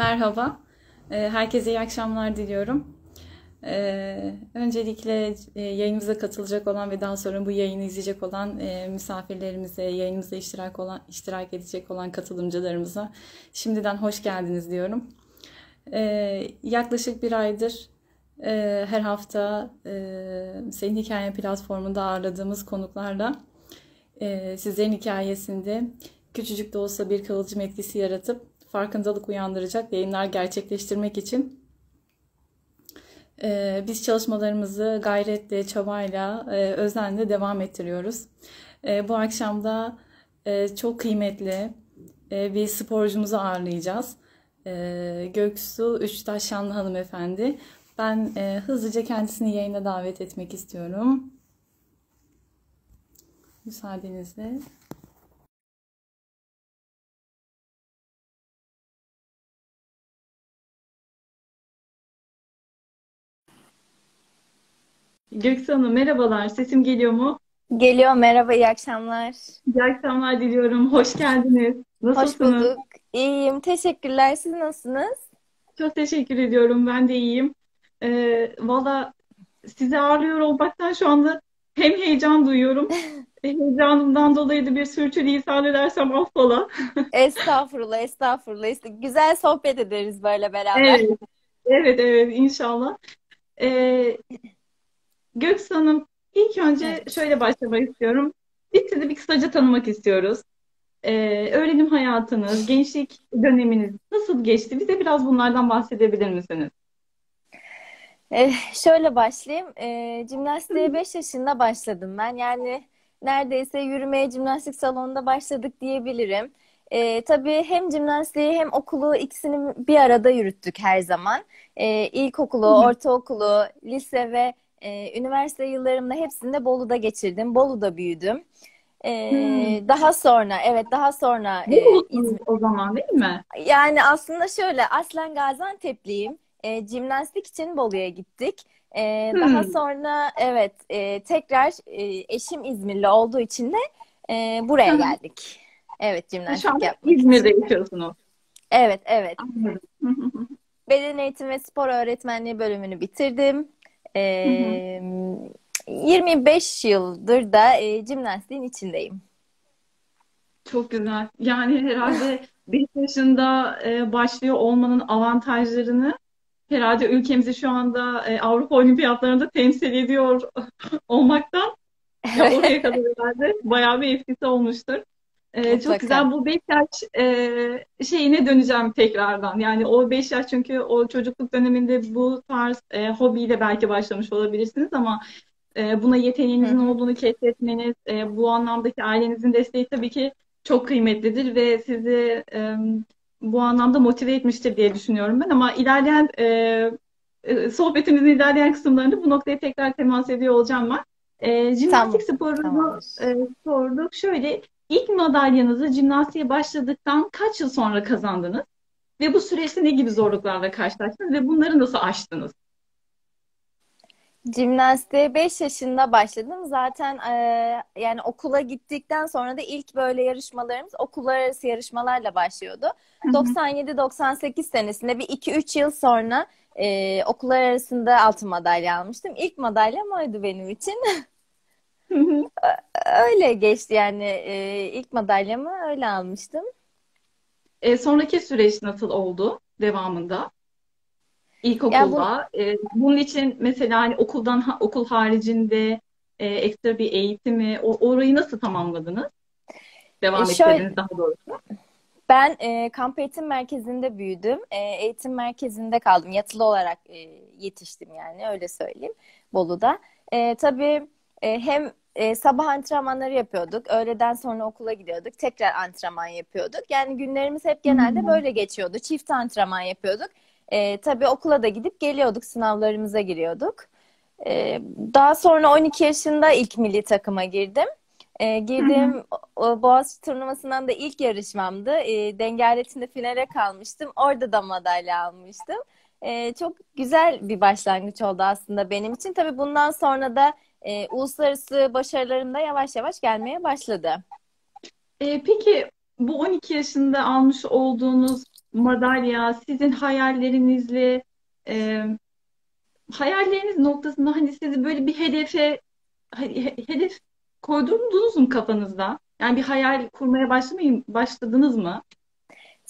Merhaba, Ee, herkese iyi akşamlar diliyorum. Ee, Öncelikle e, yayınımıza katılacak olan ve daha sonra bu yayını izleyecek olan e, misafirlerimize, yayınımıza iştirak olan, iştirak edecek olan katılımcılarımıza şimdiden hoş geldiniz diyorum. Ee, Yaklaşık bir aydır e, her hafta Senin Hikayen platformunda ağırladığımız konuklarla sizlerin hikayesinde küçücük de olsa bir kıvılcım etkisi yaratıp farkındalık uyandıracak yayınlar gerçekleştirmek için e, biz çalışmalarımızı gayretle, çabayla, e, özenle devam ettiriyoruz. E, bu akşam da e, çok kıymetli e, bir sporcumuzu ağırlayacağız. E, Göksu Üçtaşyanlı hanımefendi. Ben e, hızlıca kendisini yayına davet etmek istiyorum. Müsaadenizle. Göksu Hanım merhabalar. Sesim geliyor mu? Geliyor. Merhaba, iyi akşamlar. İyi akşamlar diliyorum. Hoş geldiniz. Hoş Nasılsınız? bulduk. İyiyim. Teşekkürler. Siz nasılsınız? Çok teşekkür ediyorum. Ben de iyiyim. Ee, valla sizi ağırlıyor olmaktan şu anda hem heyecan duyuyorum. Heyecanımdan dolayı da bir sürçülisan edersem affola. Estağfurullah, estağfurullah. İşte güzel sohbet ederiz böyle beraber. Evet, evet, evet inşallah. Ee, Göksu Hanım, ilk önce Evet. şöyle başlamak istiyorum. Biz sizi bir kısaca tanımak istiyoruz. Ee, öğrenim hayatınız, gençlik döneminiz nasıl geçti? Bize biraz bunlardan bahsedebilir misiniz? Eh, şöyle başlayayım. Eh, jimnastiğe 5 yaşında başladım ben. Yani neredeyse yürümeye jimnastik salonunda başladık diyebilirim. Eh, tabii hem jimnastiği hem okulu ikisini bir arada yürüttük her zaman. Eh, ilkokulu, ortaokulu, lise ve eh, üniversite yıllarımda hepsini de Bolu'da geçirdim. Bolu'da büyüdüm. Hmm. Eh, daha sonra, evet daha sonra Ne olursunuz İzmir. o zaman değil mi? Yani aslında şöyle aslen Gaziantep'liyim. E, jimnastik için Bolu'ya gittik. E, daha Hmm. sonra evet e, tekrar e, eşim İzmirli olduğu için de e, buraya geldik. Evet Şu jimnastik yapmak İzmir'de yaşıyorsunuz. Evet evet. Beden eğitimi ve spor öğretmenliği bölümünü bitirdim. E, Hı hı. 25 yıldır da e, jimnastiğin içindeyim. Çok güzel. Yani herhalde 5 yaşında e, başlıyor olmanın avantajlarını herhalde ülkemizi şu anda e, Avrupa Olimpiyatlarında temsil ediyor olmaktan ya oraya kadar herhalde bayağı bir etkisi olmuştur. E, çok Mutlaka. güzel. Bu 5 yaş e, şeyine döneceğim tekrardan. Yani o 5 yaş çünkü o çocukluk döneminde bu tarz e, hobiyle belki başlamış olabilirsiniz ama e, buna yeteneğinizin hı. olduğunu keşfetmeniz, e, bu anlamdaki ailenizin desteği tabii ki çok kıymetlidir ve sizi e, bu anlamda motive etmiştir diye düşünüyorum ben. Ama ilerleyen e, e, sohbetimizin ilerleyen kısımlarında bu noktaya tekrar temas ediyor olacağım ben. E, jimnastik Tamam, sporunu tamamdır. e, sorduk. Şöyle ilk madalyanızı jimnastiğe başladıktan kaç yıl sonra kazandınız? Ve bu süreçte ne gibi zorluklarla karşılaştınız ve bunları nasıl aştınız? Jimnastiğe 5 yaşında başladım. Zaten eee, yani okula gittikten sonra da ilk böyle yarışmalarımız okullar arası yarışmalarla başlıyordu. Hı hı. 97-98 senesinde bir 2-3 yıl sonra eee, okullar arasında altın madalya almıştım. İlk madalyam oydu benim için. Öyle geçti yani eee, ilk madalyamı öyle almıştım. E, sonraki süreç nasıl oldu devamında? Ya bu İlkokulda. E, bunun için mesela hani okuldan ha- okul haricinde e, ekstra bir eğitimi, o, orayı nasıl tamamladınız? e, Devam şöyle ettirdiniz daha doğrusu. Ben e, kamp eğitim merkezinde büyüdüm. E, eğitim merkezinde kaldım. Yatılı olarak e, yetiştim yani öyle söyleyeyim Bolu'da. E, tabii e, hem e, sabah antrenmanları yapıyorduk. Öğleden sonra okula gidiyorduk. Tekrar antrenman yapıyorduk. Yani günlerimiz hep genelde Hmm. böyle geçiyordu. Çift antrenman yapıyorduk. E, tabii okula da gidip geliyorduk. Sınavlarımıza giriyorduk. E, daha sonra 12 yaşında ilk milli takıma girdim. E, Hı hı. girdiğim o Boğaziçi turnuvasından da ilk yarışmamdı. E, denge aletinde finale kalmıştım. Orada da madalya almıştım. E, çok güzel bir başlangıç oldu aslında benim için. Tabii bundan sonra da e, uluslararası başarılarım da yavaş yavaş gelmeye başladı. E, peki bu 12 yaşında almış olduğunuz madalya, sizin hayallerinizle e, hayalleriniz noktasında hani sizi böyle bir hedefe he- hedef koydurdunuz mu kafanızda? Yani bir hayal kurmaya başlamayın, başladınız mı?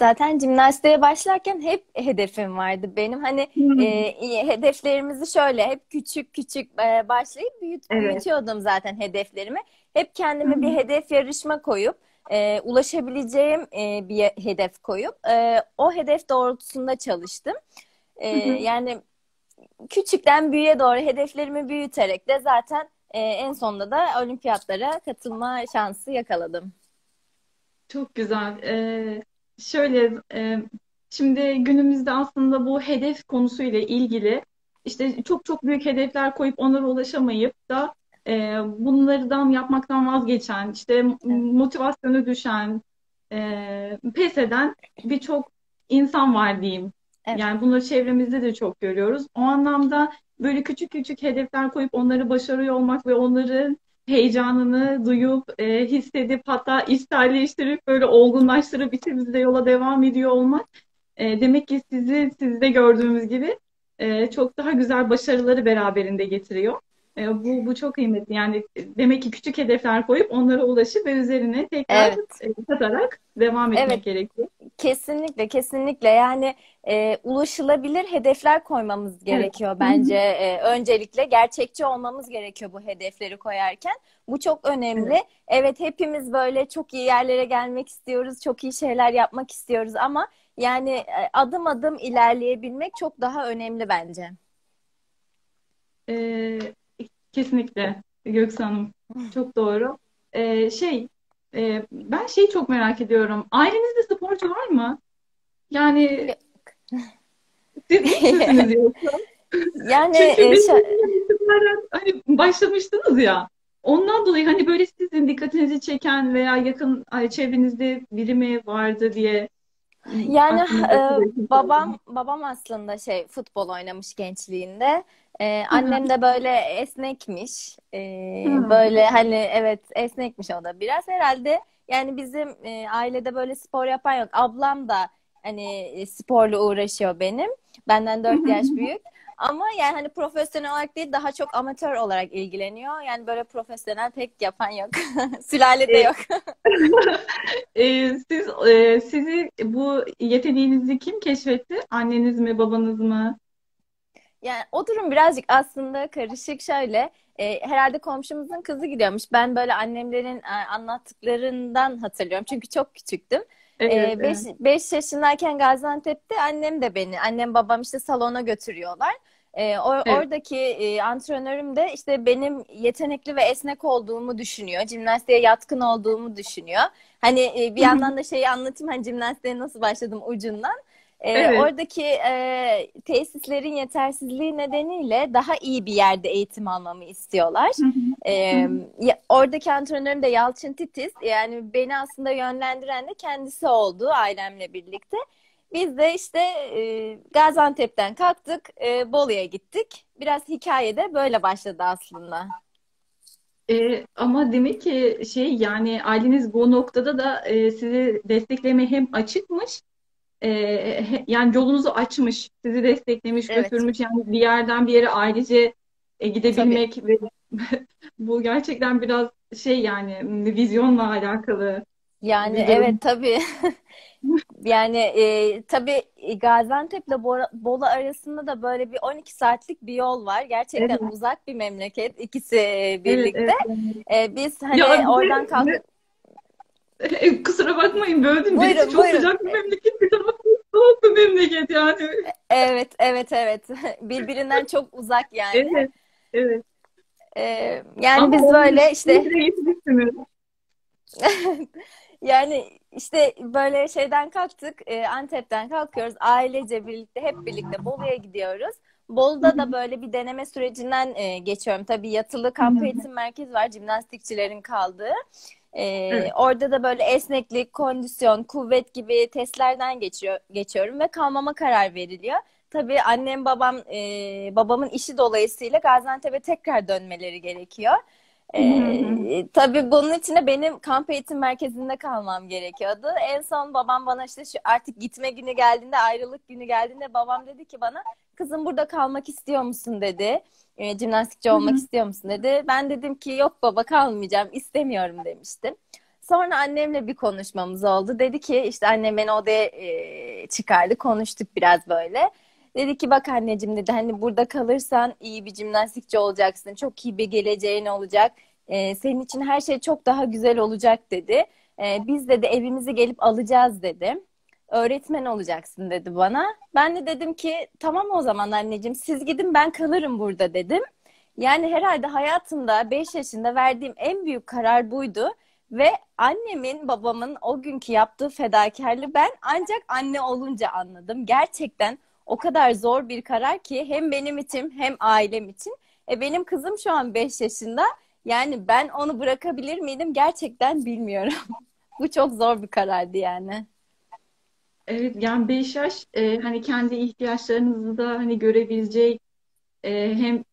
Zaten jimnastiğe başlarken hep hedefim vardı benim. Hani Hmm, e, hedeflerimizi şöyle hep küçük küçük e, başlayıp büyüt, evet. büyütüyordum zaten hedeflerimi. Hep kendime bir hı, hedef yarışma koyup e, ulaşabileceğim e, bir hedef koyup e, o hedef doğrultusunda çalıştım. E, hı. yani küçükten büyüğe doğru hedeflerimi büyüterek de zaten e, en sonunda da olimpiyatlara katılma şansı yakaladım. Çok güzel. Ee, şöyle e, şimdi günümüzde aslında bu hedef konusuyla ilgili işte çok çok büyük hedefler koyup onlara ulaşamayıp da e, bunlardan yapmaktan vazgeçen, işte motivasyonu düşen, e, pes eden birçok insan var diyeyim. Evet. Yani bunları çevremizde de çok görüyoruz. O anlamda böyle küçük küçük hedefler koyup onları başarıyor olmak ve onların heyecanını duyup, e, hissedip hatta içselleştirip böyle olgunlaştırıp içimizde yola devam ediyor olmak e, demek ki sizi sizde gördüğümüz gibi e, çok daha güzel başarıları beraberinde getiriyor. E, bu bu çok kıymetli. Yani demek ki küçük hedefler koyup onlara ulaşıp ve üzerine tekrar Evet. e, katarak devam Evet. etmek gerekiyor. Kesinlikle, kesinlikle. Yani e, ulaşılabilir hedefler koymamız Evet. gerekiyor hı. bence. E, öncelikle gerçekçi olmamız gerekiyor bu hedefleri koyarken. Bu çok önemli. Evet. Evet, hepimiz böyle çok iyi yerlere gelmek istiyoruz, çok iyi şeyler yapmak istiyoruz ama yani e, adım adım ilerleyebilmek çok daha önemli bence. E, kesinlikle Göksu Hanım. Çok doğru. E, şey e, ben şeyi çok merak ediyorum. Ailenizde sporcu var mı? Yani siz misiniz yoksa? Yani Çünkü e, itibaren hani başlamıştınız ya. Ondan dolayı hani böyle sizin dikkatinizi çeken veya yakın çevrenizde biri mi vardı diye Yani e, şey babam babam aslında şey futbol oynamış gençliğinde. E, hı. annem de böyle esnekmiş. E, Hı. böyle hani evet esnekmiş o da biraz herhalde. Yani bizim e, ailede böyle spor yapan yok. Ablam da hani sporla uğraşıyor benim. Benden Hı 4 yaş büyük. Ama yani hani profesyonel olarak değil daha çok amatör olarak ilgileniyor. Yani böyle profesyonel pek yapan yok. Sülalede yok. e, siz e, sizi bu yeteneğinizi kim keşfetti? Anneniz mi, babanız mı? Yani o durum birazcık aslında karışık şöyle. e, herhalde komşumuzun kızı gidiyormuş. Ben böyle annemlerin e, anlattıklarından hatırlıyorum. Çünkü çok küçüktüm. Evet, E, 5 evet. 5 yaşındayken Gaziantep'te annem de beni, annem babam işte salona götürüyorlar. E, or- Evet. oradaki e, antrenörüm de işte benim yetenekli ve esnek olduğumu düşünüyor. Jimnastiğe yatkın olduğumu düşünüyor. Hani e, bir yandan da şeyi anlatayım. Hani jimnastiğe nasıl başladım ucundan. Ee, Evet. oradaki e, tesislerin yetersizliği nedeniyle daha iyi bir yerde eğitim almamı istiyorlar. Hı hı. Ee, Hı hı. ya- oradaki antrenörüm de Yalçın Titiz. Yani beni aslında yönlendiren de kendisi oldu ailemle birlikte. Biz de işte e, Gaziantep'ten kalktık, e, Bolu'ya gittik. Biraz hikaye de böyle başladı aslında. E, ama demek ki şey yani aileniz bu noktada da e, sizi desteklemeye hem açıkmış e, yani yolunuzu açmış, sizi desteklemiş, Evet, götürmüş yani bir yerden bir yere ailece e, tabii. gidebilmek ve bu gerçekten biraz şey yani vizyonla alakalı Yani bir evet tabii. Yani e, tabii e, Gaziantep'le Bolu arasında da böyle bir 12 saatlik bir yol var. Gerçekten Evet, uzak bir memleket ikisi e, birlikte. evet. evet. E, biz Ya hani bir oradan kalkıp ne, kusura bakmayın böldüm. Birisi buyurun çok buyurun. sıcak bir memleket, bir tarafı soğuk bir memleket yani. Evet evet evet birbirinden çok uzak yani. Evet, evet. E, yani Ama biz böyle işte. Yani işte böyle şeyden kalktık, e, Antep'ten kalkıyoruz. Ailece birlikte, hep birlikte Bolu'ya gidiyoruz. Bolu'da da böyle bir deneme sürecinden e, geçiyorum. Tabii yatılı kamp eğitim merkezi var, jimnastikçilerin kaldığı. E, Evet. orada da böyle esneklik, kondisyon, kuvvet gibi testlerden geçiyor, geçiyorum ve kalmama karar veriliyor. Tabii annem babam, e, babamın işi dolayısıyla Gaziantep'e tekrar dönmeleri gerekiyor. Ee, tabii bunun için de benim kamp eğitim merkezinde kalmam gerekiyordu. En son babam bana işte şu artık gitme günü geldiğinde, ayrılık günü geldiğinde babam dedi ki bana kızım burada kalmak istiyor musun dedi. E, jimnastikçi olmak istiyor musun dedi. Ben dedim ki yok baba kalmayacağım, istemiyorum demiştim. Sonra annemle bir konuşmamız oldu. Dedi ki işte annem beni odaya e, çıkardı. Konuştuk biraz böyle. Dedi ki bak anneciğim dedi hani burada kalırsan iyi bir jimnastikçi olacaksın. Çok iyi bir geleceğin olacak. E, senin için her şey çok daha güzel olacak dedi. E, biz dedi evimizi gelip alacağız dedi. Öğretmen olacaksın dedi bana. Ben de dedim ki tamam o zaman anneciğim siz gidin ben kalırım burada dedim. Yani herhalde hayatımda 5 yaşında verdiğim en büyük karar buydu. Ve annemin, babamın o günkü yaptığı fedakarlığı ben ancak anne olunca anladım. Gerçekten o kadar zor bir karar ki hem benim için hem ailem için. E benim kızım şu an 5 yaşında. Yani ben onu bırakabilir miydim gerçekten bilmiyorum. Bu çok zor bir karardı yani. Evet yani 5 yaş e, hani kendi ihtiyaçlarınızı da hani görebilecek e, hem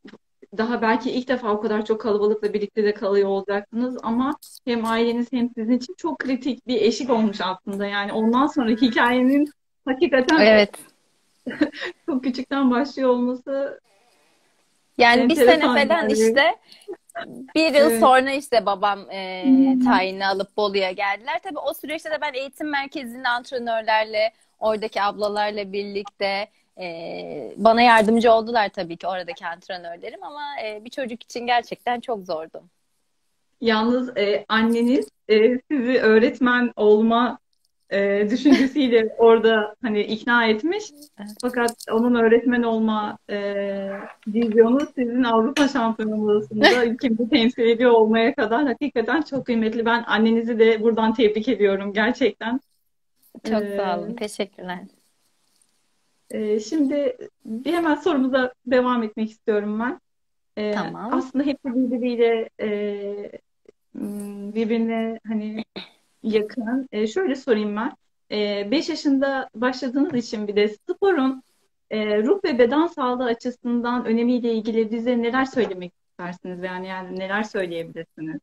daha belki ilk defa o kadar çok kalabalıkla birlikte de kalıyor olacaksınız ama hem aileniz hem sizin için çok kritik bir eşik olmuş aslında. Yani ondan sonra hikayenin hakikaten Evet. çok küçükten başlıyor olması Yani bir sene falan işte bir yıl Evet. sonra işte babam e, tayini alıp Bolu'ya geldiler. Tabii o süreçte de ben eğitim merkezinde antrenörlerle, oradaki ablalarla birlikte e, bana yardımcı oldular tabii ki oradaki antrenörlerim ama e, bir çocuk için gerçekten çok zordu. Yalnız e, anneniz e, sizi öğretmen olma e, düşüncesiyle orada hani ikna etmiş. Fakat onun öğretmen olma e, vizyonu sizin Avrupa Şampiyonası'nda ülkemizi temsil ediyor olmaya kadar hakikaten çok kıymetli. Ben annenizi de buradan tebrik ediyorum gerçekten. Çok sağ olun. Teşekkürler. e, şimdi bir hemen sorumuza devam etmek istiyorum ben. E, Tamam. aslında hepsi birbiriyle e, birbirine hani yakın. E, şöyle sorayım ben. 5 yaşında başladığınız için bir de sporun e, ruh ve beden sağlığı açısından önemiyle ilgili bize neler söylemek istersiniz? Yani yani neler söyleyebilirsiniz?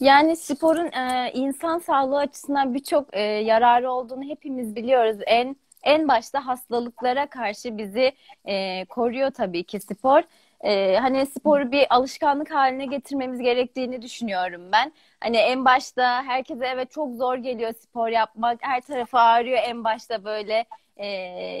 Yani sporun e, insan sağlığı açısından birçok e, yararı olduğunu hepimiz biliyoruz. En en başta hastalıklara karşı bizi e, koruyor tabii ki spor. E, hani sporu bir alışkanlık haline getirmemiz gerektiğini düşünüyorum ben. Hani en başta herkese evet çok zor geliyor spor yapmak. Her tarafı ağrıyor en başta böyle e,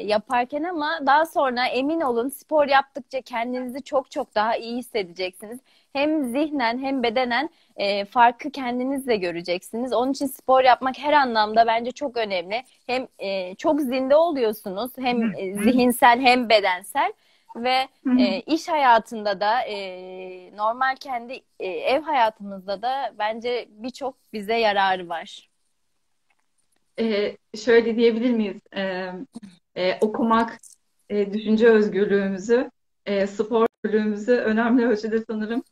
yaparken ama daha sonra emin olun spor yaptıkça kendinizi çok çok daha iyi hissedeceksiniz. Hem zihnen hem bedenen e, farkı kendinizle göreceksiniz. Onun için spor yapmak her anlamda bence çok önemli. Hem e, çok zinde oluyorsunuz hem e, zihinsel hem bedensel ve e, iş hayatında da e, normal kendi e, ev hayatımızda da bence birçok bize yararı var. E, şöyle diyebilir miyiz? E, e, okumak e, düşünce özgürlüğümüzü, e, spor özgürlüğümüzü önemli ölçüde sanırım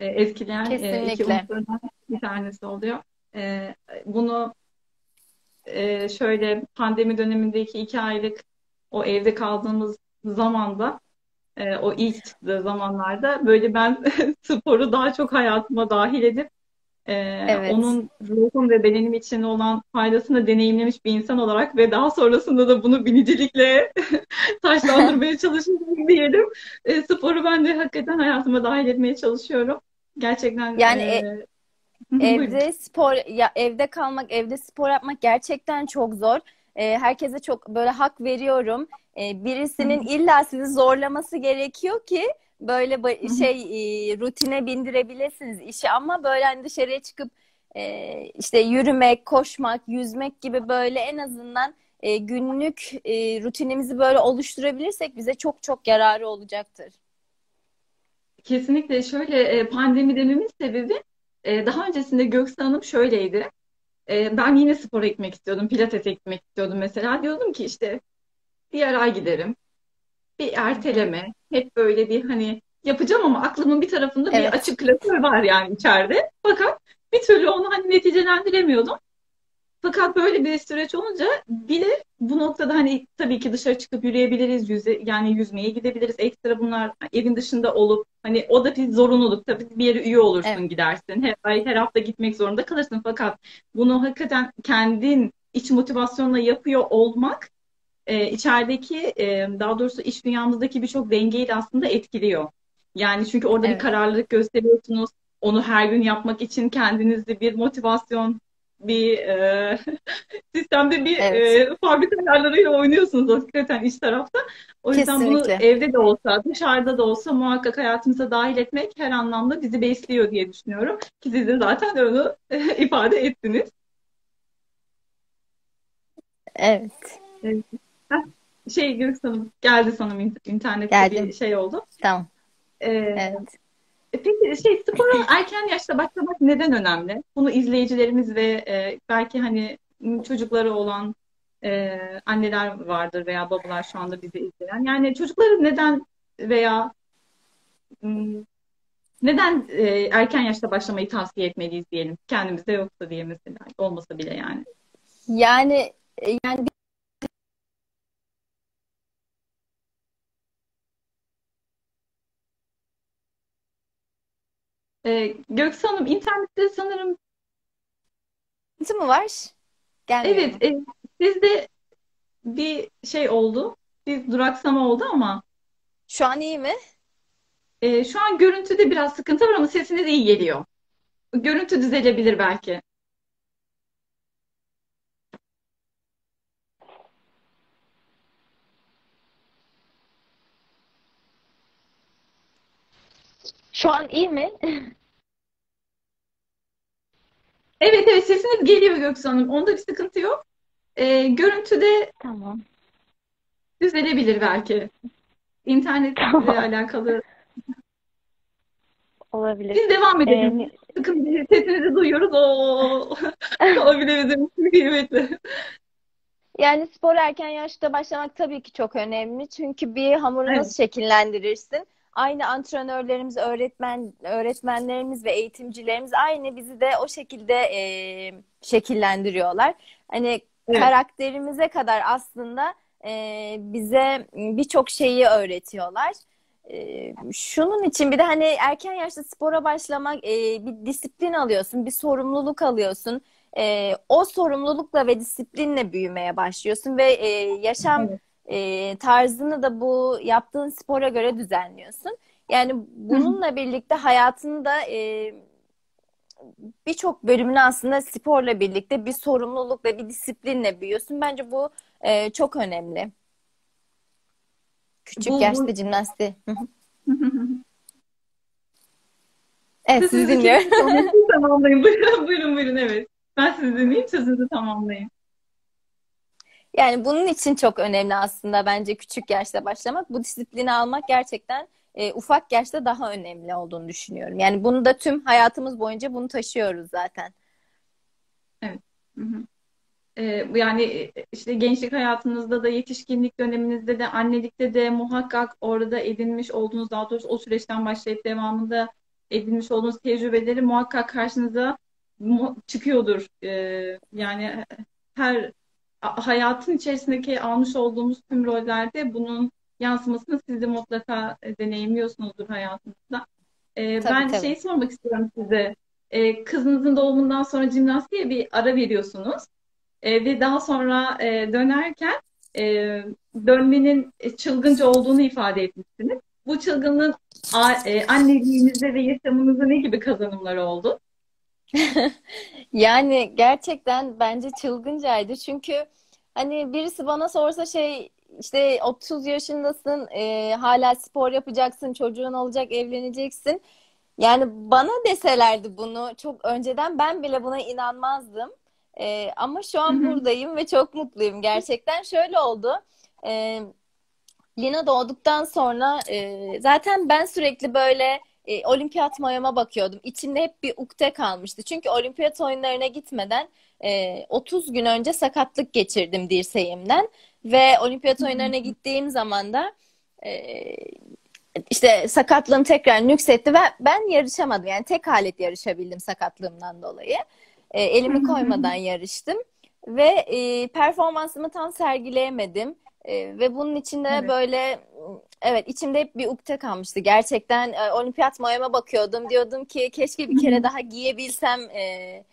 e, etkileyen e, iki unsurdan bir tanesi oluyor. E, bunu e, şöyle pandemi dönemindeki iki aylık o evde kaldığımız zamanda e, o ilk çıktığı zamanlarda böyle ben sporu daha çok hayatıma dahil edip e, Evet. onun ruhum ve bedenim için olan faydasını deneyimlemiş bir insan olarak ve daha sonrasında da bunu binicilikle taşlandırmaya çalışıyorum diyelim. E, sporu ben de hakikaten hayatıma dahil etmeye çalışıyorum. Gerçekten Yani e, e-. Evde spor ya evde kalmak, evde spor yapmak gerçekten çok zor. Ee, herkese çok böyle hak veriyorum. Ee, birisinin illa sizi zorlaması gerekiyor ki böyle şey e, rutine bindirebilirsiniz işi ama böyle hani dışarıya çıkıp e, işte yürümek, koşmak, yüzmek gibi böyle en azından e, günlük e, rutinimizi böyle oluşturabilirsek bize çok çok yararı olacaktır. Kesinlikle şöyle e, pandemi dememin sebebi e, daha öncesinde Göksu Hanım şöyleydi. E, ben yine spora gitmek istiyordum. Pilates gitmek istiyordum mesela. Diyordum ki işte diğer ay giderim. Bir erteleme. Hep böyle bir hani yapacağım ama aklımın bir tarafında bir Evet. açık klasör var yani içeride. Fakat bir türlü onu hani neticelendiremiyordum. Fakat böyle bir süreç olunca bir de bu noktada hani tabii ki dışarı çıkıp yürüyebiliriz, yüze, yani yüzmeye gidebiliriz. Ekstra bunlar evin dışında olup hani o da bir zorunluluk. Tabii bir yere üye olursun Evet. gidersin. Her ay her hafta gitmek zorunda kalırsın. Fakat bunu hakikaten kendin iç motivasyonla yapıyor olmak e, içerideki e, daha doğrusu iş dünyamızdaki birçok dengeyi de aslında etkiliyor. Yani çünkü orada bir Evet. kararlılık gösteriyorsunuz. Onu her gün yapmak için kendinizde bir motivasyon, bir e, sistemde bir Evet. e, fabrika ayarlarıyla oynuyorsunuz hakikaten iç tarafta. O yüzden bunu Kesinlikle. evde de olsa, dışarıda da olsa muhakkak hayatımıza dahil etmek her anlamda bizi besliyor diye düşünüyorum. Ki siz de zaten onu ifade ettiniz. Evet. Evet. Heh, Şey Göksan'ım geldi sanırım in- internette Geldim. bir şey oldu. Tamam. Ee, Evet. Peki şey spora erken yaşta başlamak neden önemli? Bunu izleyicilerimiz ve e, belki hani çocukları olan e, anneler vardır veya babalar şu anda bizi izleyen. Yani çocukları neden veya neden e, erken yaşta başlamayı tavsiye etmeliyiz diyelim. Kendimizde yoksa diye mesela olmasa bile yani. Yani e, yani Ee, Göksan'ım internette sanırım sıkıntı mı var? Gelmiyor mu? evet e, sizde bir şey oldu. Bir duraksama oldu ama Şu an iyi mi? e, şu an görüntüde biraz sıkıntı var ama sesiniz iyi geliyor. Görüntü düzelebilir belki. Şu an iyi mi? Evet evet sesiniz geliyor Göksan'ım. Onda bir sıkıntı yok. E, görüntüde Tamam. düzelebilir belki. İnternetle Tamam. alakalı. Olabilir. Biz devam Ee, edelim. Sıkıntı değil. Sesinizi duyuyoruz. Oo. Olabilir bizim kıymetli. Yani spor erken yaşta başlamak tabii ki çok önemli. Çünkü bir hamuru Evet. nasıl şekillendirirsin? Aynı antrenörlerimiz, öğretmen öğretmenlerimiz ve eğitimcilerimiz aynı bizi de o şekilde e, şekillendiriyorlar. Hani Evet. karakterimize kadar aslında e, bize birçok şeyi öğretiyorlar. E, şunun için bir de hani erken yaşta spora başlamak e, bir disiplin alıyorsun, bir sorumluluk alıyorsun. E, o sorumlulukla ve disiplinle büyümeye başlıyorsun ve e, yaşam Evet. E, tarzını da bu yaptığın spora göre düzenliyorsun. Yani bununla birlikte hayatını da e, birçok bölümünü aslında sporla birlikte bir sorumluluk ve bir disiplinle büyüyorsun. Bence bu e, çok önemli. Küçük Bu, yaşta bu jimnastiği. Evet, sizi dinliyorum. tamamlayın. Buyurun, buyurun, buyurun, evet. Ben sizi dinleyeyim, sözünüzü tamamlayın. Yani bunun için çok önemli aslında bence küçük yaşta başlamak. Bu disiplini almak gerçekten e, ufak yaşta daha önemli olduğunu düşünüyorum. Yani bunu da tüm hayatımız boyunca bunu taşıyoruz zaten. Evet. Hı bu yani e, işte gençlik hayatınızda da yetişkinlik döneminizde de annelikte de muhakkak orada edinmiş olduğunuz daha doğrusu o süreçten başlayıp devamında edinmiş olduğunuz tecrübeleri muhakkak karşınıza mu- çıkıyordur. Ee, yani her hayatın içerisindeki almış olduğumuz tüm rollerde bunun yansımasını siz de mutlaka e, deneyimliyorsunuzdur hayatınızda. Ee, Tabii ben tabii. şeyi sormak istiyorum size. Ee, kızınızın doğumundan sonra jimnastiğe bir ara veriyorsunuz. E, ve daha sonra e, dönerken e, dönmenin çılgınca olduğunu ifade etmişsiniz. Bu çılgınlığın a- e, anneliğinizde ve yaşamınızda ne gibi kazanımları oldu? Yani gerçekten bence çılgıncaydı. Çünkü hani birisi bana sorsa şey işte 30 yaşındasın, e, hala spor yapacaksın, çocuğun olacak, evleneceksin. Yani bana deselerdi bunu çok önceden ben bile buna inanmazdım. E, ama şu an buradayım ve çok mutluyum. Gerçekten şöyle oldu. E, Lina doğduktan sonra e, zaten ben sürekli böyle e, olimpiyat mayoma bakıyordum. İçimde hep bir ukde kalmıştı. Çünkü olimpiyat oyunlarına gitmeden e, 30 gün önce sakatlık geçirdim dirseğimden. Ve olimpiyat oyunlarına gittiğim zaman da e, işte sakatlığım tekrar nüksetti ve ben yarışamadım. Yani tek alet yarışabildim sakatlığımdan dolayı. E, elimi koymadan yarıştım. ve e, performansımı tam sergileyemedim. E, ve bunun içinde Evet. böyle evet içimde hep bir ukde kalmıştı. Gerçekten e, olimpiyat mayoma bakıyordum. Diyordum ki keşke bir kere daha giyebilsem, e,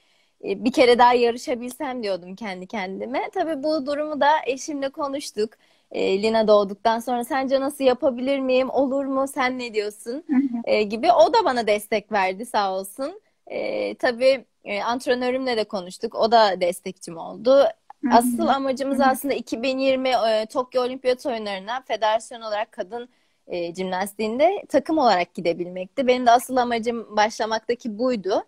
e, bir kere daha yarışabilsem diyordum kendi kendime. Tabii bu durumu da eşimle konuştuk. E, Lina doğduktan sonra sence nasıl yapabilir miyim? Olur mu? Sen ne diyorsun? E, gibi. O da bana destek verdi sağ olsun. E, tabii e, antrenörümle de konuştuk. O da destekçim oldu. Asıl amacımız aslında 2020 e, Tokyo Olimpiyat Oyunlarına federasyon olarak kadın e, jimnastiğinde takım olarak gidebilmekti. Benim de asıl amacım başlamaktaki buydu.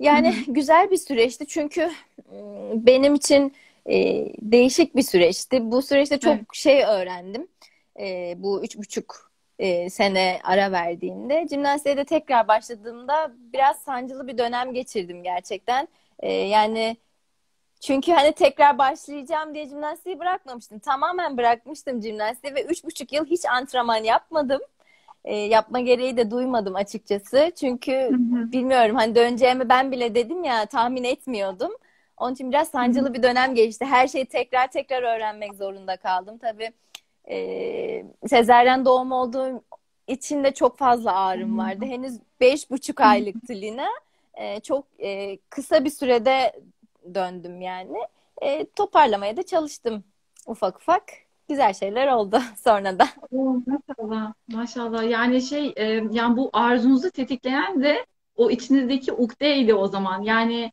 Yani güzel bir süreçti çünkü m, benim için e, değişik bir süreçti. Bu süreçte çok Evet. şey öğrendim. E, bu üç buçuk e, sene ara verdiğinde. Jimnastiğe de tekrar başladığımda biraz sancılı bir dönem geçirdim gerçekten. E, yani çünkü hani tekrar başlayacağım diye jimnastiği bırakmamıştım. Tamamen bırakmıştım jimnastiği ve üç buçuk yıl hiç antrenman yapmadım. E, yapma gereği de duymadım açıkçası. Çünkü bilmiyorum hani döneceğimi ben bile dedim ya tahmin etmiyordum. Onun için biraz sancılı bir dönem geçti. Her şeyi tekrar tekrar öğrenmek zorunda kaldım. Tabii e, sezaryen doğum olduğum için de çok fazla ağrım vardı. Henüz beş buçuk aylıktı Lina. E, çok e, kısa bir sürede döndüm yani. E, toparlamaya da çalıştım ufak ufak. Güzel şeyler oldu sonra da. Maşallah, maşallah. Yani şey, e, yani bu arzunuzu tetikleyen de o içinizdeki ukdeydi o zaman. Yani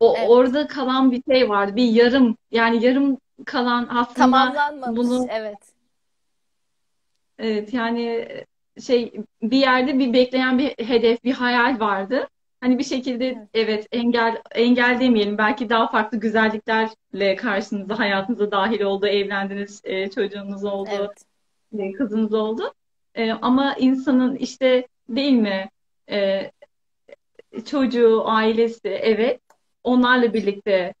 o Evet. orada kalan bir şey vardı, bir yarım. Yani yarım kalan aslında Tamamlanmamış. bunu Evet. Evet yani şey bir yerde bir bekleyen bir hedef, bir hayal vardı. Hani bir şekilde Evet. evet engel engel demeyelim belki daha farklı güzelliklerle karşınıza hayatınıza dahil oldu, evlendiniz, e, çocuğunuz oldu, Evet. e, kızınız oldu. E, ama insanın işte değil mi e, çocuğu, ailesi evet onlarla birlikte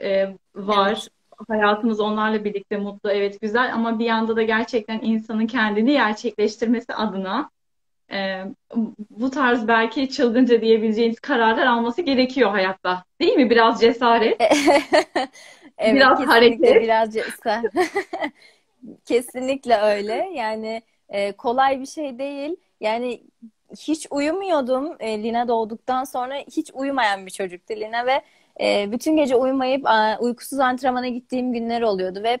e, var. Evet. Hayatımız onlarla birlikte mutlu, evet güzel ama bir yanda da gerçekten insanın kendini gerçekleştirmesi adına e, bu tarz belki çılgınca diyebileceğiniz kararlar alması gerekiyor hayatta. Değil mi? Biraz cesaret, Evet, biraz hareket. biraz cesaret. Kesinlikle öyle. Yani e, kolay bir şey değil. Yani hiç uyumuyordum. E, Lina doğduktan sonra hiç uyumayan bir çocuktu Lina ve e, bütün gece uyumayıp a, uykusuz antrenmana gittiğim günler oluyordu ve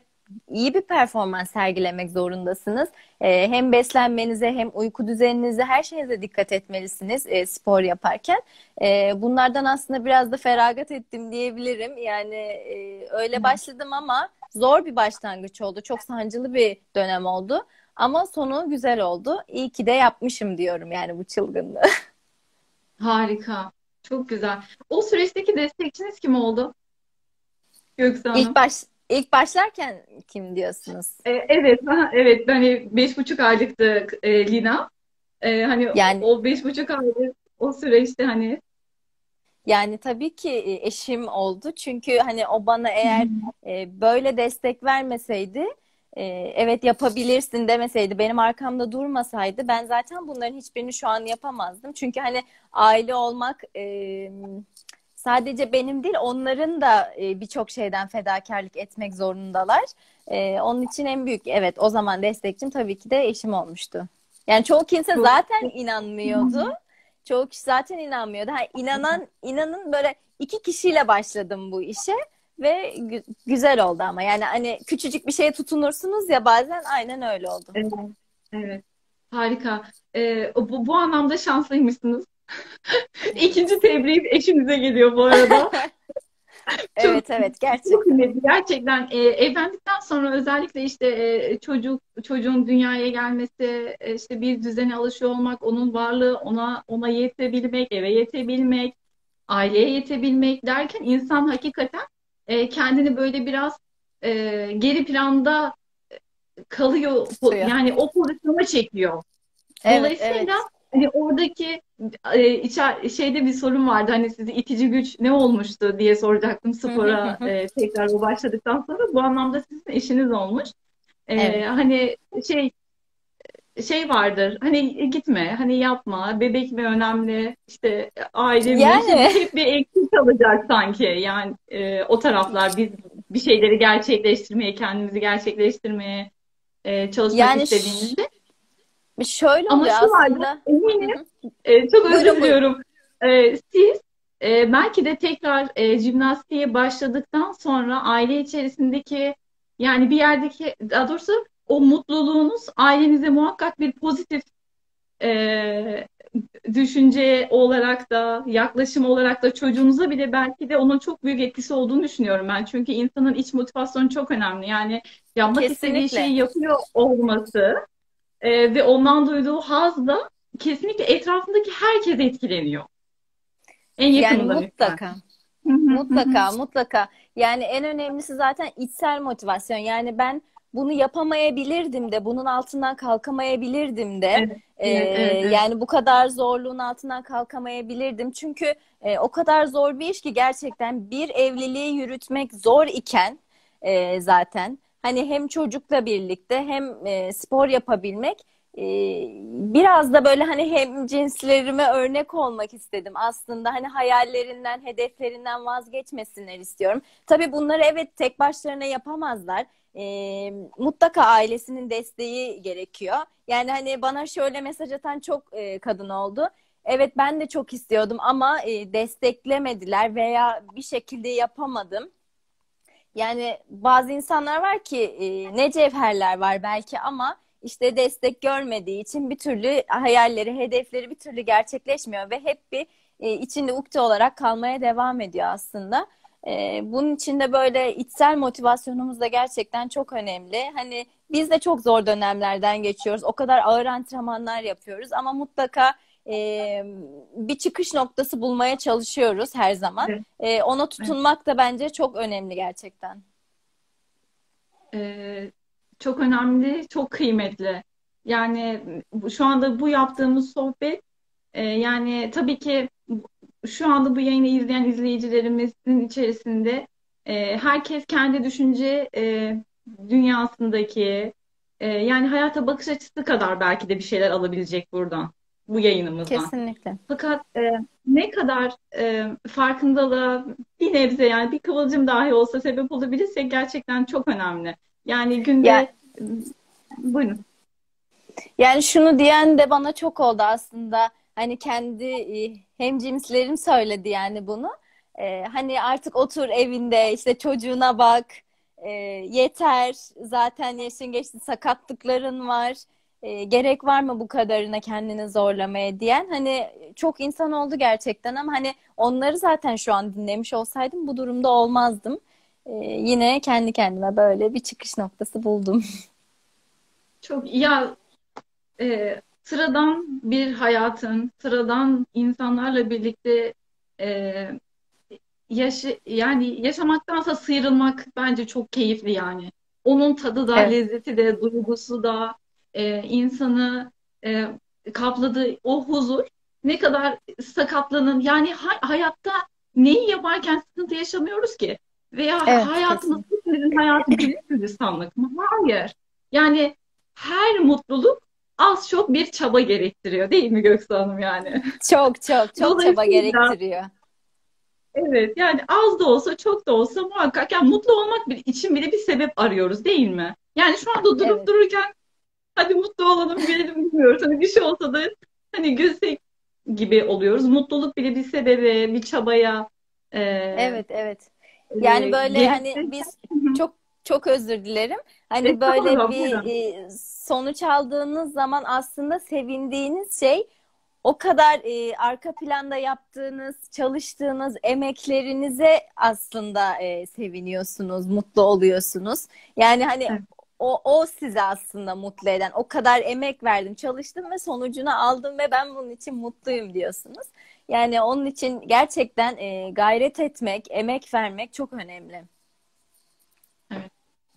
iyi bir performans sergilemek zorundasınız. E, hem beslenmenize hem uyku düzeninize her şeyinize dikkat etmelisiniz e, spor yaparken. E, bunlardan aslında biraz da feragat ettim diyebilirim. Yani e, öyle başladım ama zor bir başlangıç oldu. Çok sancılı bir dönem oldu. Ama sonu güzel oldu. İyi ki de yapmışım diyorum yani bu çılgınlığı. Harika. Çok güzel. O süreçteki destekçiniz kim oldu? Göksu Hanım. İlk baş ilk başlarken kim diyorsunuz? E, evet, ha, evet. Hani beş buçuk aylıktı e, Lina. E, hani Yani o beş buçuk aylık o süreçte hani Yani tabii ki e, eşim oldu. Çünkü hani o bana eğer e, böyle destek vermeseydi, e, evet yapabilirsin demeseydi, benim arkamda durmasaydı ben zaten bunların hiçbirini şu an yapamazdım. Çünkü hani aile olmak e, sadece benim değil, onların da e, birçok şeyden fedakarlık etmek zorundalar. E, onun için en büyük, evet o zaman destekçim tabii ki de eşim olmuştu. Yani çoğu kimse zaten inanmıyordu. Çoğu kişi zaten inanmıyordu. Ha, inanan, inanın böyle iki kişiyle başladım bu işe ve gü- güzel oldu ama yani hani küçücük bir şeye tutunursunuz ya bazen aynen öyle oldu. Evet, evet. Harika. E, bu, bu anlamda şanslıymışsınız. İkinci tebriğim eşinize geliyor bu arada. Çok Evet evet çok gerçekten. kıymetli. Gerçekten e, evlendikten sonra özellikle işte e, çocuk çocuğun dünyaya gelmesi, e, işte bir düzene alışıyor olmak, onun varlığı ona ona yetebilmek, eve yetebilmek, aileye yetebilmek derken insan hakikaten e, kendini böyle biraz e, geri planda kalıyor. Tutuyor. Yani o pozisyona çekiyor. Evet Dolayısıyla evet. hani oradaki e, içer, şeyde bir sorun vardı. Hani sizi itici güç ne olmuştu diye soracaktım spora e, tekrar o başladıktan sonra. Bu anlamda sizin eşiniz olmuş. E, Evet. hani şey şey vardır. Hani gitme, hani yapma, bebek mi önemli, işte aile mi? Yani hep bir eksik kalacak sanki. Yani e, o taraflar biz bir şeyleri gerçekleştirmeye, kendimizi gerçekleştirmeye e, çalışmak yani istediğimizde. Şöyle Ama şu aslında. Eminim, e, çok özür diliyorum. E, siz e, belki de tekrar e, jimnastiğe başladıktan sonra aile içerisindeki yani bir yerdeki daha doğrusu o mutluluğunuz ailenize muhakkak bir pozitif e, düşünce olarak da yaklaşım olarak da çocuğunuza bile belki de onun çok büyük etkisi olduğunu düşünüyorum ben. Çünkü insanın iç motivasyonu çok önemli. Yani yapmak istediği şeyi Kesinlikle. yapıyor olması e, ve ondan duyduğu haz da kesinlikle etrafındaki herkes etkileniyor. En Yani yakınından lütfen. mutlaka. Mutlaka, mutlaka. Yani en önemlisi zaten içsel motivasyon. Yani ben bunu yapamayabilirdim de, bunun altından kalkamayabilirdim de. Evet, evet, evet, evet. yani bu kadar zorluğun altından kalkamayabilirdim. Çünkü e, o kadar zor bir iş ki gerçekten bir evliliği yürütmek zor iken e, zaten hani hem çocukla birlikte hem e, spor yapabilmek e, biraz da böyle hani hem cinslerime örnek olmak istedim aslında hani hayallerinden hedeflerinden vazgeçmesinler istiyorum. Tabii bunları evet tek başlarına yapamazlar. E, mutlaka ailesinin desteği gerekiyor. Yani hani bana şöyle mesaj atan çok e, kadın oldu. Evet ben de çok istiyordum ama e, desteklemediler veya bir şekilde yapamadım. Yani bazı insanlar var ki e, ne cevherler var belki ama işte destek görmediği için bir türlü hayalleri, hedefleri bir türlü gerçekleşmiyor ve hep bir e, içinde ukde olarak kalmaya devam ediyor aslında. E, bunun için de böyle içsel motivasyonumuz da gerçekten çok önemli. Hani biz de çok zor dönemlerden geçiyoruz. O kadar ağır antrenmanlar yapıyoruz ama mutlaka e, bir çıkış noktası bulmaya çalışıyoruz her zaman. Evet, E, ona evet. tutunmak da bence çok önemli gerçekten. Ee, çok önemli, çok kıymetli. Yani şu anda bu yaptığımız sohbet e, yani tabii ki şu anda bu yayını izleyen izleyicilerimizin içerisinde e, herkes kendi düşünce e, dünyasındaki e, yani hayata bakış açısı kadar belki de bir şeyler alabilecek buradan, bu yayınımızdan. Kesinlikle. Fakat e, ne kadar e, farkındalığa bir nebze yani bir kıvılcım dahi olsa sebep olabilirsek gerçekten çok önemli. Yani günde Ya buyurun. Yani şunu diyen de bana çok oldu aslında. Hani kendi e, hemcinslerim söyledi yani bunu. E, hani artık otur evinde işte çocuğuna bak. E, yeter. Zaten yaşın geçti sakatlıkların var. E, gerek var mı bu kadarına kendini zorlamaya diyen. Hani çok insan oldu gerçekten ama hani onları zaten şu an dinlemiş olsaydım bu durumda olmazdım. E, yine kendi kendime böyle bir çıkış noktası buldum. Çok ya e, sıradan bir hayatın, sıradan insanlarla birlikte e, yaşı yani yaşamaktansa sıyrılmak bence çok keyifli yani. Onun tadı da, Evet. lezzeti de, duygusu da, e, insanı e, kapladığı o huzur ne kadar sakatlanın yani ha- hayatta neyi yaparken sıkıntı yaşamıyoruz ki? Veya Evet, hayatımız kesin. hepimizin hayatı güllük gülistanlık mı? Hayır. Yani her mutluluk az çok bir çaba gerektiriyor değil mi Göksu Hanım yani? Çok çok çok çaba gerektiriyor. evet yani az da olsa çok da olsa muhakkak yani mutlu olmak bir- için bile bir sebep arıyoruz değil mi? Yani şu anda durup Evet. dururken hadi mutlu olalım gülelim bilmiyoruz. Hani bir şey olsa da hani gülsek gibi oluyoruz. Mutluluk bile bir sebebe, bir çabaya e, Evet, evet. Yani e, böyle hani gerektirirken biz çok çok özür dilerim. Hani böyle Estağfurullah bir e, sonuç aldığınız zaman aslında sevindiğiniz şey o kadar e, arka planda yaptığınız, çalıştığınız emeklerinize aslında e, seviniyorsunuz, mutlu oluyorsunuz. Yani hani Evet. O, o sizi aslında mutlu eden. O kadar emek verdim, çalıştım ve sonucunu aldım ve ben bunun için mutluyum diyorsunuz. Yani onun için gerçekten e, gayret etmek, emek vermek çok önemli. Evet.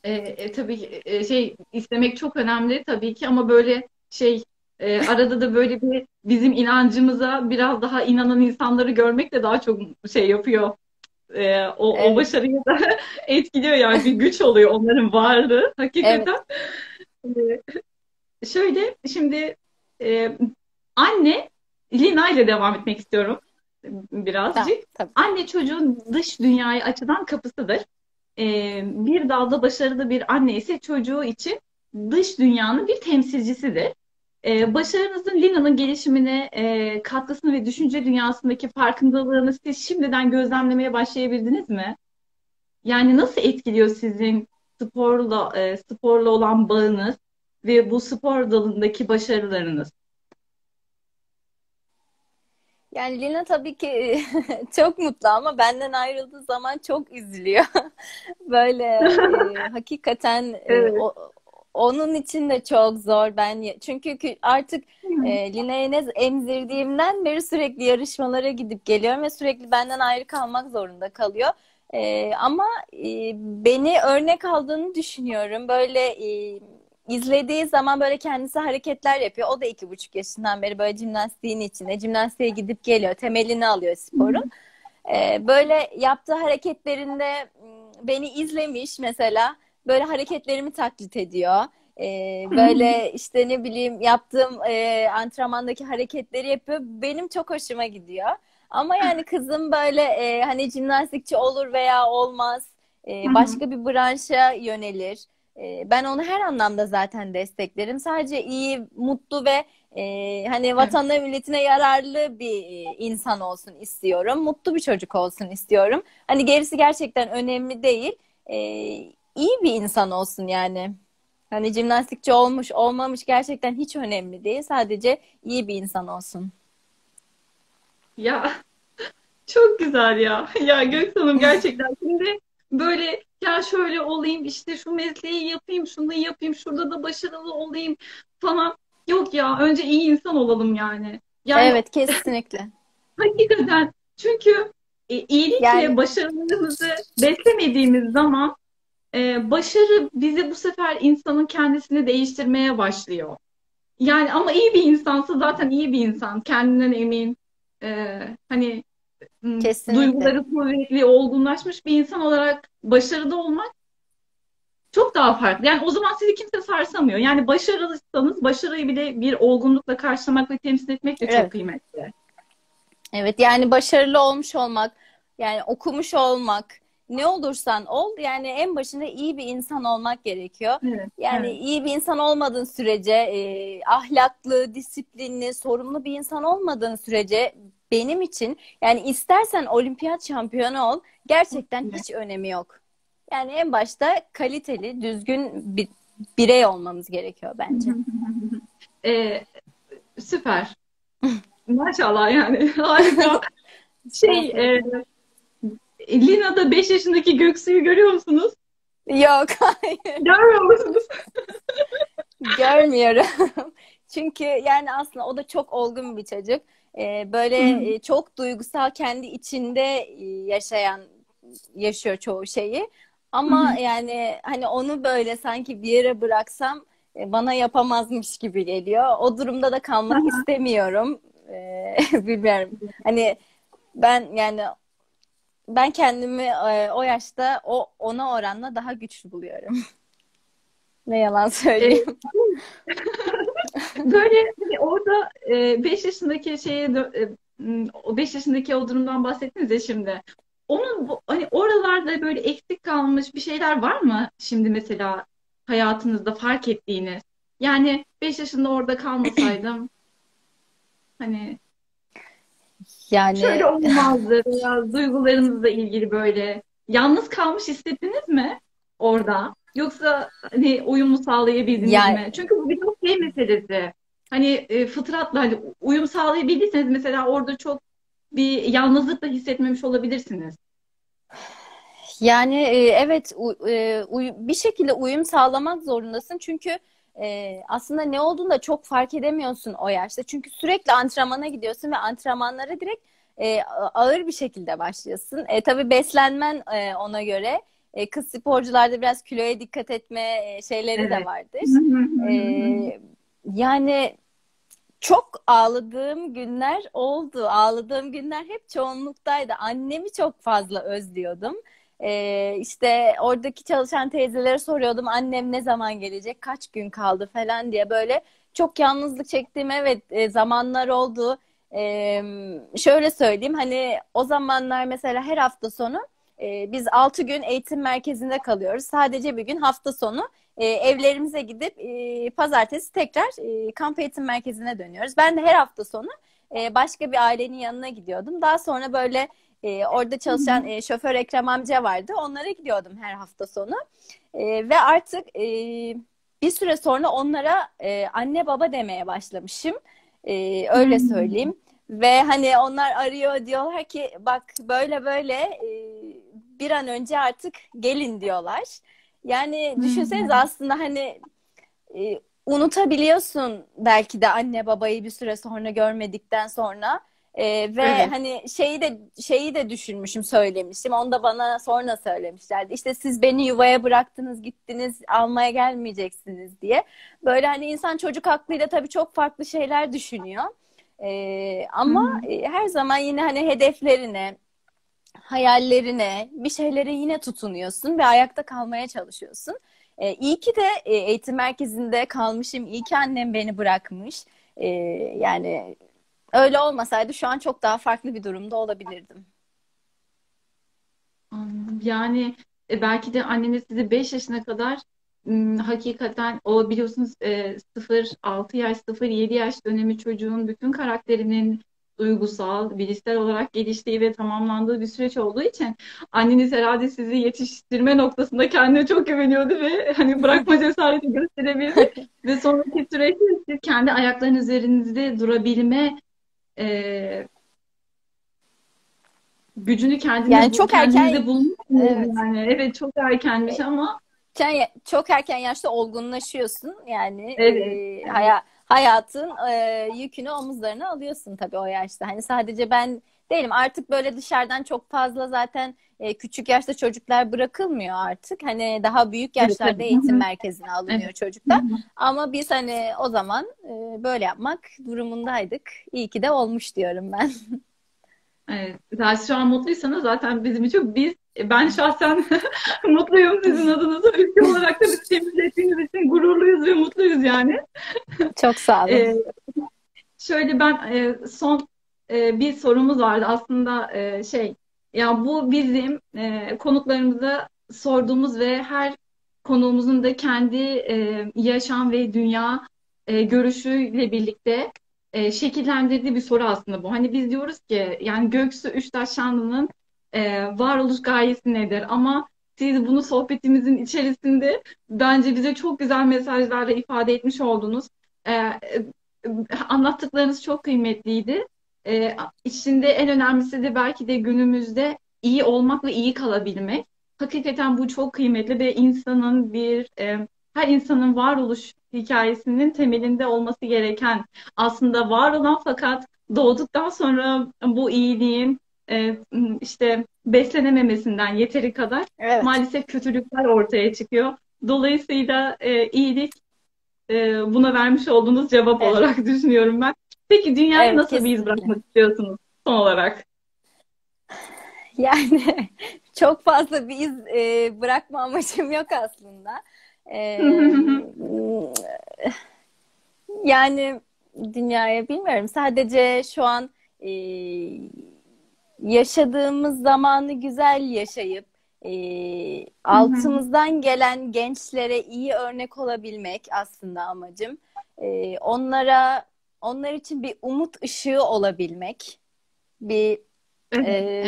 E, e, tabii e, şey istemek çok önemli tabii ki ama böyle şey e, arada da böyle bir bizim inancımıza biraz daha inanan insanları görmek de daha çok şey yapıyor. E, o, o Evet. başarıyı da etkiliyor yani bir güç oluyor onların varlığı Evet. hakikaten. E, şöyle şimdi e, anne Lina ile devam etmek istiyorum birazcık. Tamam, tabii. Anne çocuğun dış dünyayı açılan kapısıdır. E, bir dalda başarılı bir anne ise çocuğu için dış dünyanın bir temsilcisidir. E, başarınızın Lina'nın gelişimine e, katkısını ve düşünce dünyasındaki farkındalığını siz şimdiden gözlemlemeye başlayabildiniz mi? Yani nasıl etkiliyor sizin sporla e, sporla olan bağınız ve bu spor dalındaki başarılarınız? Yani Lina tabii ki çok mutlu ama benden ayrıldığı zaman çok üzülüyor. Böyle e, hakikaten e, Evet. o, onun için de çok zor ben çünkü kü- artık e, Lina'yı ne emzirdiğimden beri sürekli yarışmalara gidip geliyorum ve sürekli benden ayrı kalmak zorunda kalıyor. E, ama e, beni örnek aldığını düşünüyorum. Böyle e, izlediği zaman böyle kendisi hareketler yapıyor. O da iki buçuk yaşından beri böyle jimnastiğin içinde. Jimnastiğe gidip geliyor. Temelini alıyor sporun. Ee, böyle yaptığı hareketlerinde beni izlemiş mesela. Böyle hareketlerimi taklit ediyor. Ee, böyle işte ne bileyim yaptığım e, antrenmandaki hareketleri yapıyor. Benim çok hoşuma gidiyor. Ama yani kızım böyle e, hani jimnastikçi olur veya olmaz. E, başka bir branşa yönelir. E, ben onu her anlamda zaten desteklerim. Sadece iyi, mutlu ve e, hani vatanına, milletine yararlı bir e, insan olsun istiyorum. Mutlu bir çocuk olsun istiyorum. Hani gerisi gerçekten önemli değil. E, iyi bir insan olsun yani. Hani jimnastikçi olmuş, olmamış gerçekten hiç önemli değil. Sadece iyi bir insan olsun. Ya çok güzel ya. Ya Gökhan'ım gerçekten şimdi böyle ya şöyle olayım işte şu mesleği yapayım, şunu yapayım, şurada da başarılı olayım falan. Yok ya önce iyi insan olalım yani. Yani Evet, kesinlikle. hakikaten çünkü e, iyilikle Yani başarılarımızı beslemediğimiz zaman e, başarı bizi bu sefer insanın kendisini değiştirmeye başlıyor. Yani ama iyi bir insansa zaten iyi bir insan. Kendinden emin. e, hani kesinlikle. duyguları kuvvetli, olgunlaşmış bir insan olarak başarılı olmak çok daha farklı. Yani o zaman sizi kimse sarsamıyor. Yani başarılıysanız başarıyı bile bir olgunlukla karşılamak ve temsil etmek de çok Evet. kıymetli. Evet yani başarılı olmuş olmak, yani okumuş olmak, ne olursan ol yani en başında iyi bir insan olmak gerekiyor. Evet, Yani evet. iyi bir insan olmadığın sürece, e, ahlaklı, disiplinli, sorumlu bir insan olmadığın sürece benim için yani istersen olimpiyat şampiyonu ol, gerçekten hiç önemi yok. Yani en başta kaliteli, düzgün bir birey olmamız gerekiyor bence. E, süper. Maşallah yani harika. Şey, e, Lina'da 5 yaşındaki Göksu'yu görüyor musunuz? Yok, hayır. Görmüyor musunuz? Görmüyorum. Çünkü yani aslında o da çok olgun bir çocuk. Ee, böyle e, çok duygusal kendi içinde e, yaşayan yaşıyor çoğu şeyi. Ama yani hani onu böyle sanki bir yere bıraksam e, bana yapamazmış gibi geliyor. O durumda da kalmak istemiyorum. Ee, bilmiyorum. Hani ben yani ben kendimi e, o yaşta o ona oranla daha güçlü buluyorum. Ne yalan E, söyleyeyim. Böyle hani orada 5 yaşındaki şeye e, o 5 yaşındaki o durumdan bahsettiniz ya şimdi. Onun bu, hani oralarda böyle eksik kalmış bir şeyler var mı şimdi mesela hayatınızda fark ettiğiniz? Yani 5 yaşında orada kalmasaydım hani şöyle Yani olmazdı veya duygularınızla ilgili böyle yalnız kalmış hissettiniz mi orada? Yoksa hani uyumu sağlayabildiniz yani mi? Çünkü bu bir çok şey meselesi. Hani e, fıtratla hani uyum sağlayabildiyseniz mesela orada çok bir yalnızlık da hissetmemiş olabilirsiniz. Yani e, evet e, bir şekilde uyum sağlamak zorundasın çünkü e, aslında ne olduğunu da çok fark edemiyorsun o yaşta. Çünkü sürekli antrenmana gidiyorsun ve antrenmanlara direkt e, ağır bir şekilde başlıyorsun. E, tabii beslenmen e, ona göre. E, kız sporcularda biraz kiloya dikkat etme e, şeyleri de Evet. vardır. E, yani çok ağladığım günler oldu. Ağladığım günler hep çoğunluktaydı. Annemi çok fazla özlüyordum. Ee, işte oradaki çalışan teyzelere soruyordum annem ne zaman gelecek, kaç gün kaldı falan diye böyle çok yalnızlık çektiğim evet e, zamanlar oldu. Ee, şöyle söyleyeyim hani o zamanlar mesela her hafta sonu e, biz 6 gün eğitim merkezinde kalıyoruz. Sadece bir gün hafta sonu e, evlerimize gidip e, pazartesi tekrar e, kamp eğitim merkezine dönüyoruz. Ben de her hafta sonu e, başka bir ailenin yanına gidiyordum. Daha sonra böyle e, orada çalışan e, şoför Ekrem amca vardı. Onlara gidiyordum her hafta sonu. E, ve artık e, bir süre sonra onlara e, anne baba demeye başlamışım. E, öyle söyleyeyim. Ve hani onlar arıyor diyorlar ki bak böyle böyle e, bir an önce artık gelin diyorlar. Yani düşünsenize aslında hani e, unutabiliyorsun belki de anne babayı bir süre sonra görmedikten sonra. E, ve evet. hani şeyi de şeyi de düşünmüşüm söylemiştim. Onu da bana sonra söylemişlerdi. İşte siz beni yuvaya bıraktınız, gittiniz, almaya gelmeyeceksiniz diye. Böyle hani insan çocuk aklıyla tabii çok farklı şeyler düşünüyor. E, ama hmm. her zaman yine hani hedeflerine, hayallerine, bir şeylere yine tutunuyorsun ve ayakta kalmaya çalışıyorsun. E, iyi ki de e, eğitim merkezinde kalmışım. İyi ki annem beni bırakmış. E, yani öyle olmasaydı şu an çok daha farklı bir durumda olabilirdim. Yani e, belki de anneniz sizi 5 yaşına kadar hakikaten o biliyorsunuz 0-6 yaş 0-7 yaş dönemi çocuğun bütün karakterinin duygusal, bilişsel olarak geliştiği ve tamamlandığı bir süreç olduğu için anneniz herhalde sizi yetiştirme noktasında kendine çok güveniyordu ve hani bırakma cesareti gösterebildi ve sonraki süreçte siz kendi ayaklarının üzerinizde durabilme e, gücünü kendiniz yani çok erken bulmuşsunuz evet. yani. Evet çok erkenmiş evet. ama sen çok erken yaşta olgunlaşıyorsun yani evet. e, haya, hayatın e, yükünü omuzlarına alıyorsun tabii o yaşta. Hani sadece ben değilim artık böyle dışarıdan çok fazla zaten e, küçük yaşta çocuklar bırakılmıyor artık. Hani daha büyük yaşlarda evet, eğitim merkezine alınıyor evet. çocuklar. Ama biz hani o zaman e, böyle yapmak durumundaydık. İyi ki de olmuş diyorum ben. Evet. Zaten şu an mutluysanız zaten bizim için biz ben şahsen mutluyum sizin adınıza. Ülke olarak da biz temizlettiğiniz için gururluyuz ve mutluyuz yani. Çok sağ olun. Ee, şöyle ben e, son e, bir sorumuz vardı aslında e, şey ya bu bizim e, konuklarımıza sorduğumuz ve her konuğumuzun da kendi e, yaşam ve dünya e, görüşüyle birlikte e, şekillendirdiği bir soru aslında bu. Hani biz diyoruz ki yani Göksu Üçtaşanlı'nın e, varoluş gayesi nedir? Ama siz bunu sohbetimizin içerisinde bence bize çok güzel mesajlarla ifade etmiş oldunuz. E, e, anlattıklarınız çok kıymetliydi. E, içinde en önemlisi de belki de günümüzde iyi olmak ve iyi kalabilmek. Hakikaten bu çok kıymetli ve insanın bir e, her insanın varoluş hikayesinin temelinde olması gereken aslında var olan fakat doğduktan sonra bu iyiliğin e, işte beslenememesinden yeteri kadar evet. maalesef kötülükler ortaya çıkıyor. Dolayısıyla e, iyilik e, buna vermiş olduğunuz cevap evet. olarak düşünüyorum ben. Peki dünyaya evet, nasıl kesinlikle. bir iz bırakmak istiyorsunuz son olarak? Yani çok fazla bir iz e, bırakma amacım yok aslında. E, yani dünyaya bilmiyorum. Sadece şu an e, yaşadığımız zamanı güzel yaşayıp e, altımızdan gelen gençlere iyi örnek olabilmek aslında amacım. E, onlara onlar için bir umut ışığı olabilmek, bir e,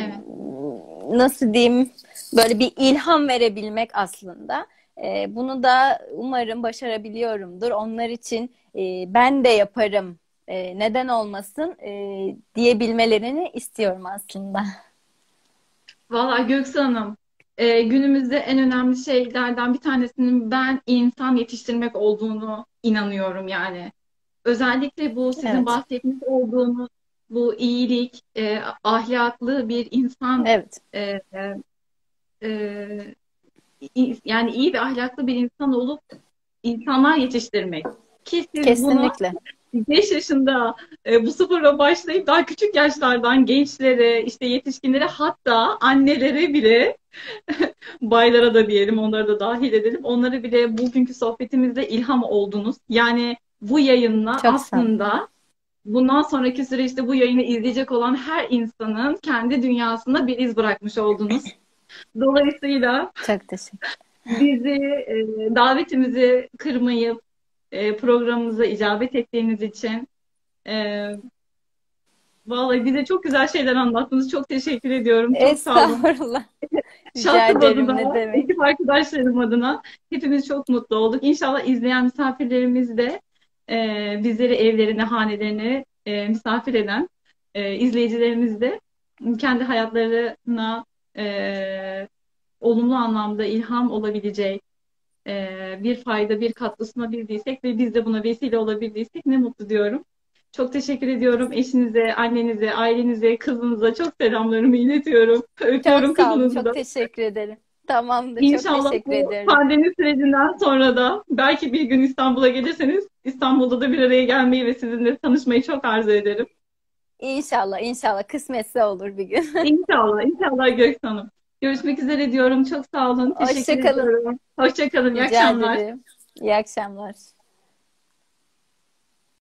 nasıl diyeyim böyle bir ilham verebilmek aslında. E, bunu da umarım başarabiliyorumdur. Onlar için e, ben de yaparım e, neden olmasın e, diyebilmelerini istiyorum aslında. Valla Göksu Hanım, e, günümüzde en önemli şeylerden bir tanesinin ben insan yetiştirmek olduğunu inanıyorum yani. Özellikle bu sizin evet. bahsetmiş olduğunuz bu iyilik, e, ahlaklı bir insan evet. e, e, yani iyi ve ahlaklı bir insan olup insanlar yetiştirmek. Ki siz Kesinlikle. Bunu 5 yaşında e, bu spora başlayıp daha küçük yaşlardan gençlere, işte yetişkinlere hatta annelere bile baylara da diyelim onları da dahil edelim. Onlara bile bugünkü sohbetimizde ilham oldunuz. Yani bu yayınla Çok aslında bundan sonraki süreçte bu yayını izleyecek olan her insanın kendi dünyasında bir iz bırakmış oldunuz. Dolayısıyla Çok teşekkür. bizi e, davetimizi kırmayıp e, programımıza icabet ettiğiniz için e, vallahi bize çok güzel şeyler anlattınız. Çok teşekkür ediyorum. Çok sağ olun. Estağfurullah. Şahsım adına, ekip arkadaşlarım adına hepimiz çok mutlu olduk. İnşallah izleyen misafirlerimiz de e, bizleri evlerine, hanelerine e, misafir eden e, izleyicilerimiz de kendi hayatlarına e, olumlu anlamda ilham olabilecek e, bir fayda, bir katkı sunabildiysek ve biz de buna vesile olabildiysek ne mutlu diyorum. Çok teşekkür ediyorum. Eşinize, annenize, ailenize, kızınıza çok selamlarımı iletiyorum. Öpüyorum Çok sağ olun. kızınızı da. Çok teşekkür ederim. Tamamdır. Çok İnşallah teşekkür bu ederim. pandemi sürecinden sonra da belki bir gün İstanbul'a gelirseniz İstanbul'da da bir araya gelmeyi ve sizinle tanışmayı çok arzu ederim. İnşallah, inşallah kısmetse olur bir gün. İnşallah, inşallah Göksu Hanım. Görüşmek üzere diyorum. Çok sağ olun. Teşekkür Hoşça kalın. ediyorum. Hoşça kalın. İyi Rica akşamlar. ederim. İyi akşamlar.